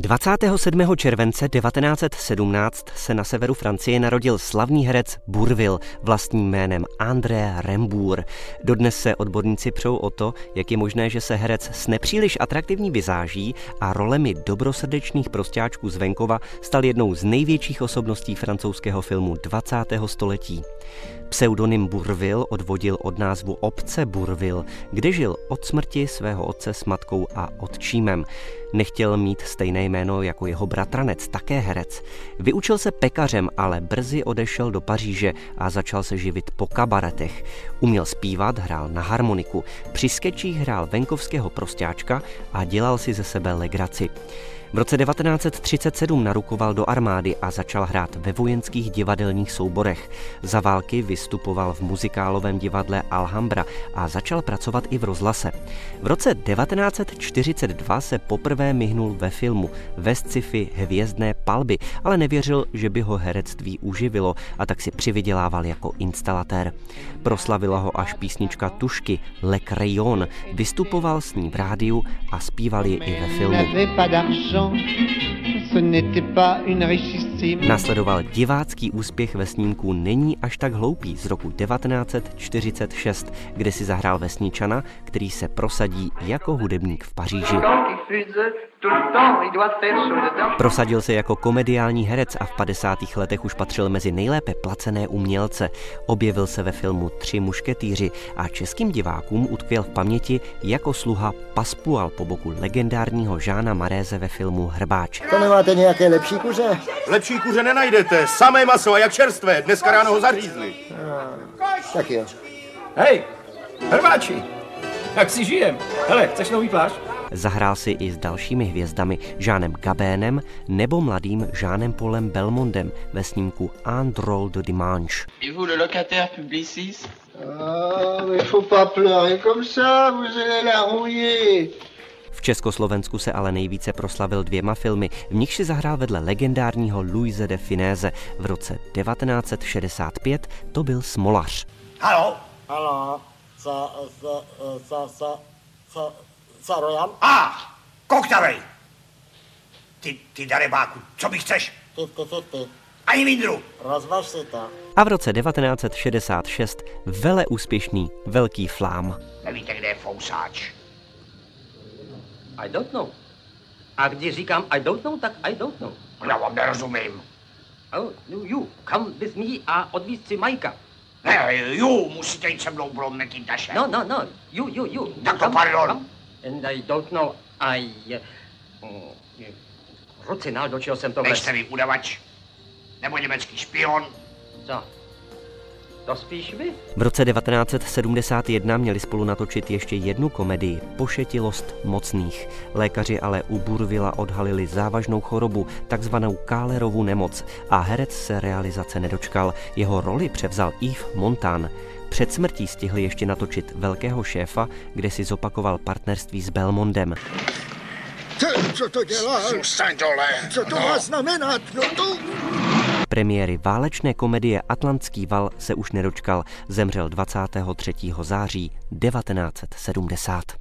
27. července 1917 se na severu Francie narodil slavný herec Bourville vlastním jménem André Rembour. Dodnes se odborníci přou o to, jak je možné, že se herec s nepříliš atraktivní vizáží a rolemi dobrosrdečných prostáčků z venkova stal jednou z největších osobností francouzského filmu 20. století. Pseudonym Bourville odvodil od názvu obce Bourville, kde žil od smrti svého otce s matkou a otčímem. Nechtěl mít stejné jméno jako jeho bratranec, také herec. Vyučil se pekařem, ale brzy odešel do Paříže a začal se živit po kabaretech. Uměl zpívat, hrál na harmoniku, při skečích hrál venkovského prostáčka a dělal si ze sebe legraci. V roce 1937 narukoval do armády a začal hrát ve vojenských divadelních souborech. Za války vystupoval v muzikálovém divadle Alhambra a začal pracovat i v rozhlase. V roce 1942 se poprvé myhnul ve filmu ve sci-fi Hvězdné palby, ale nevěřil, že by ho herectví uživilo a tak si přivydělával jako instalatér. Proslavila ho až písnička Tušky Le Crayon, vystupoval s ní v rádiu a zpíval ji i ve filmu. Ce n'était pas une richesse Nasledoval divácký úspěch ve snímku Není až tak hloupý z roku 1946, kde si zahrál vesničana, který se prosadí jako hudebník v Paříži. Prosadil se jako komediální herec a v 50. letech už patřil mezi nejlépe placené umělce. Objevil se ve filmu Tři mušketýři a českým divákům utkvěl v paměti jako sluha Paspual po boku legendárního Žána Maréze ve filmu Hrbáč. To nemáte nějaké lepší kuře? Lepší kuře nenajdete, samé maso a jak čerstvé, dneska ráno ho zařízli. Tak jo. Hej, hrbáči, jak si žijem? Hele, chceš nový plášť? Zahrál si i s dalšími hvězdami Žánem Gabénem nebo mladým Žánem Polem Belmondem ve snímku Un drôle de dimanche. Et vous, le locataire publiciste Ah, mais faut pas pleurer comme ça, vous allez la rouiller. V Československu se ale nejvíce proslavil dvěma filmy, v nich si zahrál vedle legendárního Louise de Finéze. V roce 1965 to byl Smolař. Halo? Halo, co, co, co, co, co, co, Rojan? A, koktavej! Ty, ty darebáku, co mi chceš? Ty, ty, ty, ty, Ani vindru! rozvaž si to. A v roce 1966 vele úspěšný Velký flám. Nevíte, kde je fousáč? I don't know. A když říkám I don't know, tak I don't know. Já vám nerozumím. Oh, you, you, come with me a odvíz si Majka. Ne, jo, musíte jít se mnou, bylo Mekintaše. No, no, no, you, you, you. Tak to pardon. And I don't know, I... Uh, uh, Rucinál, do čeho jsem to Nejste vy udavač? Nebo německý špion? Co? To spíš vy? V roce 1971 měli spolu natočit ještě jednu komedii Pošetilost mocných. Lékaři ale u Burvila odhalili závažnou chorobu, takzvanou Kálerovu nemoc a herec se realizace nedočkal. Jeho roli převzal Yves Montan. Před smrtí stihl ještě natočit Velkého šéfa, kde si zopakoval partnerství s Belmondem. Co, co to dělá? Zůstaň dole. Co to má znamenat? No to... Premiéry válečné komedie Atlantský val se už nedočkal, zemřel 23. září 1970.